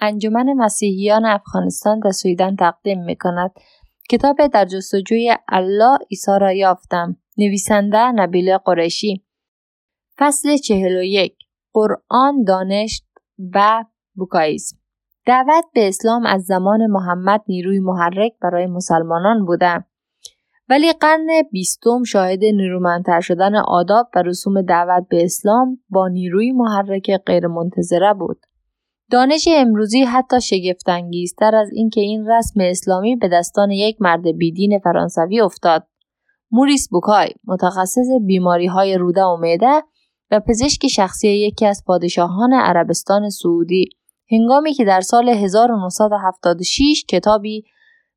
انجمن مسیحیان افغانستان در سویدن تقدیم می کند. کتاب در جستجوی الله عیسی را یافتم. نویسنده نبیل قریشی. فصل چهل و یک. قرآن دانش و بوکاییسم. دعوت به اسلام از زمان محمد نیروی محرک برای مسلمانان بوده. ولی قرن بیستم شاهد نیرومندتر شدن آداب و رسوم دعوت به اسلام با نیروی محرک غیرمنتظره بود. دانش امروزی حتی شگفتانگیزتر از اینکه این رسم اسلامی به دستان یک مرد بیدین فرانسوی افتاد. موریس بوکای متخصص بیماری های روده و معده و پزشک شخصی یکی از پادشاهان عربستان سعودی. هنگامی که در سال 1976 کتابی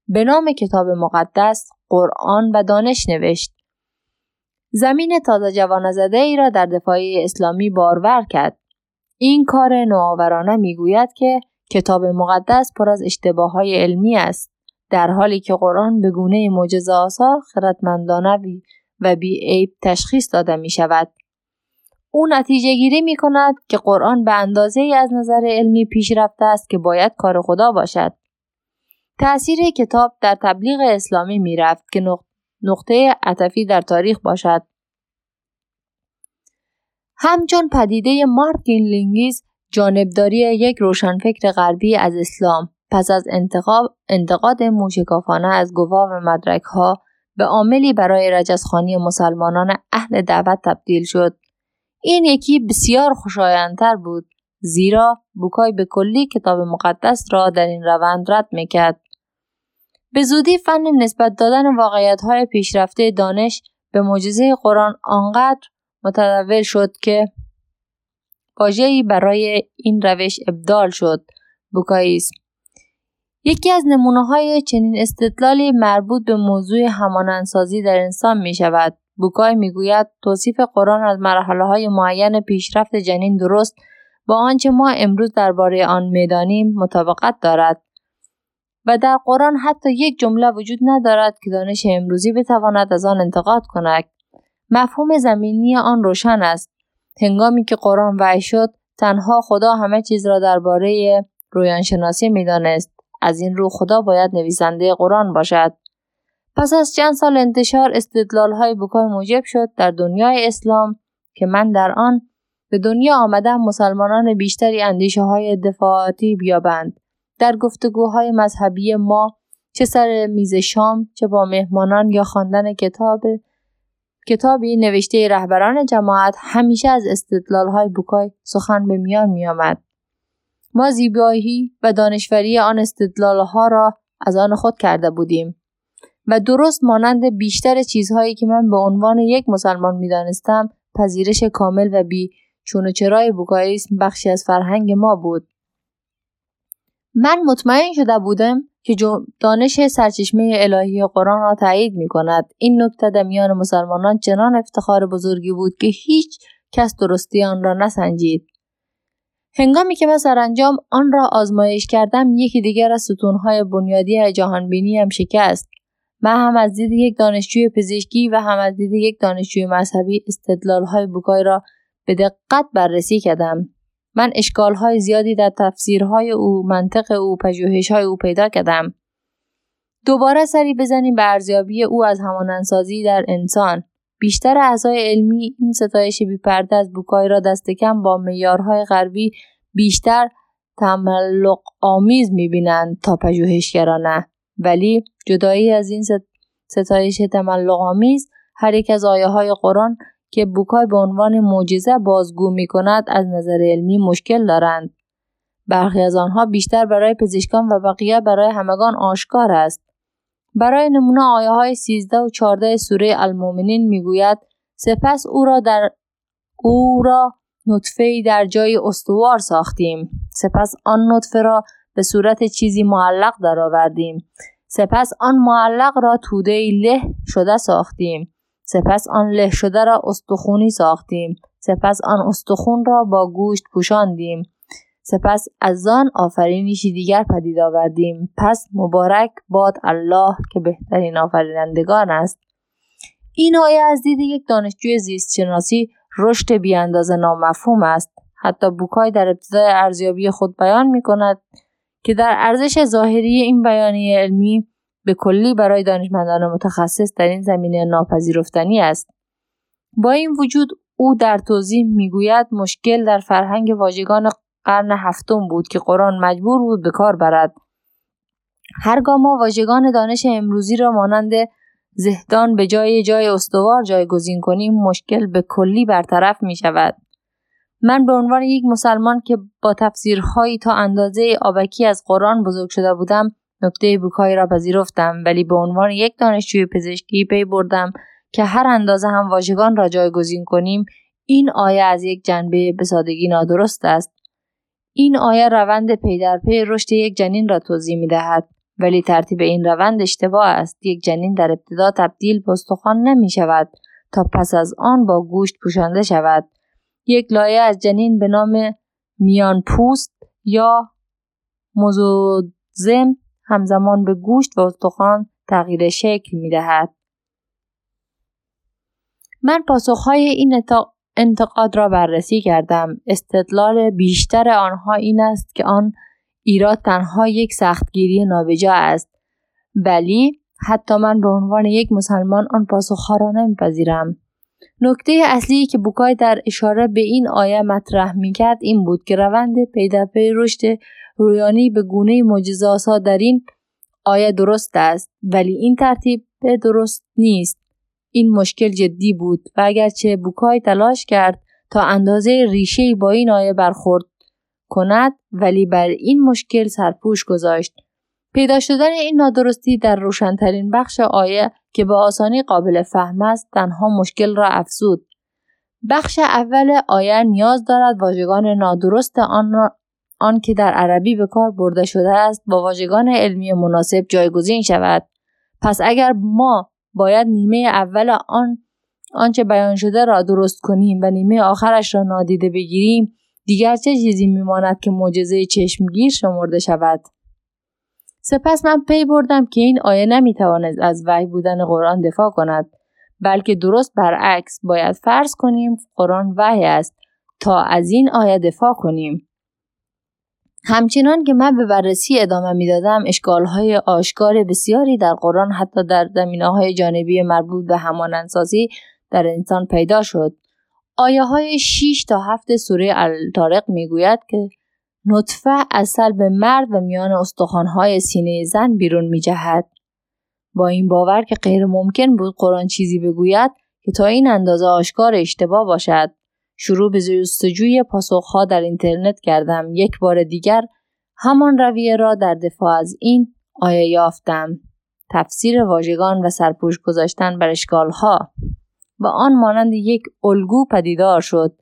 به نام کتاب مقدس قرآن و دانش نوشت. زمین تازه جوان زده ای را در دفاع اسلامی بارور کرد. این کار نوآورانه می‌گوید که کتاب مقدس پر از اشتباه های علمی است در حالی که قرآن به گونه معجزه آسا خردمندانه و بی عیب تشخیص داده می شود. او نتیجه گیری می کند که قرآن به اندازه ای از نظر علمی پیشرفته است که باید کار خدا باشد. تأثیر کتاب در تبلیغ اسلامی می رفت که نقطه عطفی در تاریخ باشد. همچون پدیده مارتین لینگیز جانبداری یک روشنفکر غربی از اسلام پس از انتقاد موشکافانه از گواه و مدرک ها به عاملی برای رجزخانی مسلمانان اهل دعوت تبدیل شد. این یکی بسیار خوشایندتر بود زیرا بوکای به کلی کتاب مقدس را در این روند رد می‌کرد. به زودی فن نسبت دادن واقعیت های پیشرفته دانش به معجزه قرآن آنقدر متدول شد که واژه‌ای برای این روش ابدال شد. بوکاییسم یکی از نمونه های چنین استدلالی مربوط به موضوع همانندسازی در انسان می شود. بوکای می گوید توصیف قرآن از مرحله های معین پیشرفت جنین درست با آنچه ما امروز درباره آن می‌دانیم مطابقت دارد. و در قرآن حتی یک جمله وجود ندارد که دانش امروزی بتواند از آن انتقاد کند. مفهوم زمینی آن روشن است. هنگامی که قرآن وحی شد تنها خدا همه چیز را درباره رویانشناسی می‌دانست. از این رو خدا باید نویسنده قرآن باشد. پس از چند سال انتشار استدلال های بکای موجب شد در دنیای اسلام که من در آن به دنیا آمدم مسلمانان بیشتری اندیشه های دفاعاتی بیابند. در گفتگوهای مذهبی ما چه سر میز شام چه با مهمانان یا خواندن کتاب کتابی نوشته رهبران جماعت همیشه از استدلال های بوکای سخن به میان می آمد. ما زیبایی و دانشوری آن استدلال ها را از آن خود کرده بودیم و درست مانند بیشتر چیزهایی که من به عنوان یک مسلمان می دانستم پذیرش کامل و بی چون و چرای بوکاییسم بخشی از فرهنگ ما بود. من مطمئن شده بودم که دانش سرچشمه الهی قرآن را تایید می کند. این نکته در میان مسلمانان چنان افتخار بزرگی بود که هیچ کس درستی آن را نسنجید. هنگامی که من سرانجام آن را آزمایش کردم یکی دیگر از ستونهای بنیادی جهانبینی هم شکست. من هم از دید یک دانشجوی پزشکی و هم از دید یک دانشجوی مذهبی های بوکای را به دقت بررسی کردم. من های زیادی در تفسیرهای او، منطق او، های او پیدا کردم. دوباره سری بزنیم به ارزیابی او از همانندسازی در انسان. بیشتر اعضای علمی این ستایش بیپرده از بوکای را دست کم با معیارهای غربی بیشتر تملق آمیز می‌بینند تا پژوهشگرانه ولی جدایی از این ستایش تملق آمیز هر یک از آیه های قرآن که بوکای به عنوان معجزه بازگو می کند از نظر علمی مشکل دارند. برخی از آنها بیشتر برای پزشکان و بقیه برای همگان آشکار است. برای نمونه آیه های 13 و 14 سوره المومنین می‌گوید سپس او را در او را نطفه در جای استوار ساختیم سپس آن نطفه را به صورت چیزی معلق درآوردیم سپس آن معلق را توده له شده ساختیم سپس آن له شده را استخونی ساختیم. سپس آن استخون را با گوشت پوشاندیم. سپس از آن آفرینشی دیگر پدید آوردیم. پس مبارک باد الله که بهترین آفرینندگان است. این آیه از دید یک دانشجوی زیست شناسی رشد بیاندازه نامفهوم است. حتی بوکای در ابتدای ارزیابی خود بیان می کند که در ارزش ظاهری این بیانیه علمی به کلی برای دانشمندان متخصص در این زمینه ناپذیرفتنی است با این وجود او در توضیح می‌گوید مشکل در فرهنگ واژگان قرن هفتم بود که قرآن مجبور بود به کار برد هرگاه ما واژگان دانش امروزی را مانند زهدان به جای جای استوار جایگزین کنیم مشکل به کلی برطرف می شود. من به عنوان یک مسلمان که با تفسیرهایی تا اندازه آبکی از قرآن بزرگ شده بودم نکته بوکای را پذیرفتم ولی به عنوان یک دانشجوی پزشکی پی بردم که هر اندازه هم واژگان را جایگزین کنیم این آیه از یک جنبه به سادگی نادرست است. این آیه روند پی در پی رشد یک جنین را توضیح می دهد ولی ترتیب این روند اشتباه است. یک جنین در ابتدا تبدیل به استخوان نمی شود تا پس از آن با گوشت پوشانده شود. یک لایه از جنین به نام میان پوست یا موزوزم همزمان به گوشت و استخوان تغییر شکل می دهد. من پاسخهای این انتقاد را بررسی کردم. استدلال بیشتر آنها این است که آن ایراد تنها یک سختگیری نابجا است. ولی حتی من به عنوان یک مسلمان آن پاسخها را نمیپذیرم. نکته اصلی که بوکای در اشاره به این آیه مطرح می‌کرد این بود که روند پی رشد رویانی به گونه معجزه‌آسا در این آیه درست است ولی این ترتیب درست نیست. این مشکل جدی بود و اگرچه بوکای تلاش کرد تا اندازه ریشه با این آیه برخورد کند ولی بر این مشکل سرپوش گذاشت. پیدا شدن این نادرستی در روشنترین بخش آیه که به آسانی قابل فهم است تنها مشکل را افزود. بخش اول آیه نیاز دارد واژگان نادرست آن را آن که در عربی به کار برده شده است با واژگان علمی مناسب جایگزین شود. پس اگر ما باید نیمه اول آن آنچه بیان شده را درست کنیم و نیمه آخرش را نادیده بگیریم دیگر چه چیزی میماند که معجزه چشمگیر شمرده شود؟ سپس من پی بردم که این آیه نمی‌تواند از وحی بودن قرآن دفاع کند بلکه درست برعکس باید فرض کنیم قرآن وحی است تا از این آیه دفاع کنیم. همچنان که من به بررسی ادامه می‌دادم اشکالهای آشکار بسیاری در قرآن حتی در زمینه های جانبی مربوط به همانندسازی در انسان پیدا شد. آیه های 6 تا 7 سوره الطارق می‌گوید که نطفه از سلب مرد و میان استخوانهای سینه زن بیرون میجهد. با این باور که غیر ممکن بود قرآن چیزی بگوید که تا این اندازه آشکار اشتباه باشد. شروع به جستجوی پاسخها در اینترنت کردم. یک بار دیگر همان رویه را در دفاع از این آیه یافتم. تفسیر واژگان و سرپوش گذاشتن بر اشکالها. و آن مانند یک الگو پدیدار شد.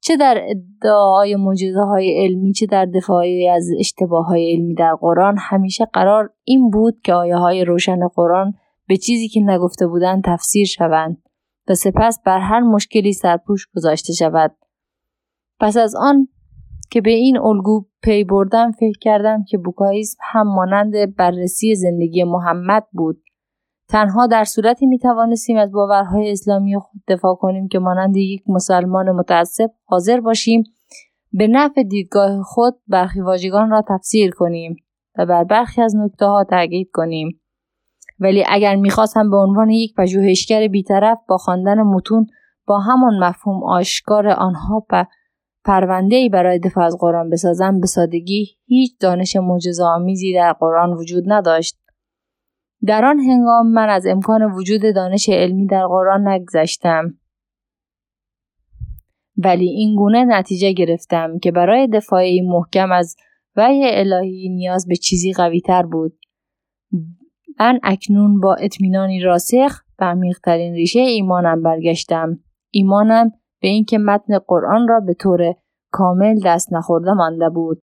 چه در ادعای مجزه های علمی چه در دفاعی از اشتباه های علمی در قرآن همیشه قرار این بود که آیه های روشن قرآن به چیزی که نگفته بودند تفسیر شوند. و سپس بر هر مشکلی سرپوش گذاشته شود. پس از آن که به این الگو پی بردم فکر کردم که بوکاییسم هم مانند بررسی زندگی محمد بود. تنها در صورتی می توانستیم از باورهای اسلامی خود دفاع کنیم که مانند یک مسلمان متعصب حاضر باشیم به نفع دیدگاه خود برخی واژگان را تفسیر کنیم و بر برخی از نکته ها تاکید کنیم. ولی اگر می‌خواستم به عنوان یک پژوهشگر بیطرف با خواندن متون با همان مفهوم آشکار آنها پ پرونده ای برای دفاع از قرآن بسازم به سادگی هیچ دانش معجزه آمیزی در قرآن وجود نداشت. در آن هنگام من از امکان وجود دانش علمی در قرآن نگذشتم. ولی این گونه نتیجه گرفتم که برای دفاعی محکم از وحی الهی نیاز به چیزی قوی تر بود. من اکنون با اطمینانی راسخ به عمیقترین ریشه ایمانم برگشتم. ایمانم به اینکه متن قرآن را به طور کامل دست نخورده مانده بود.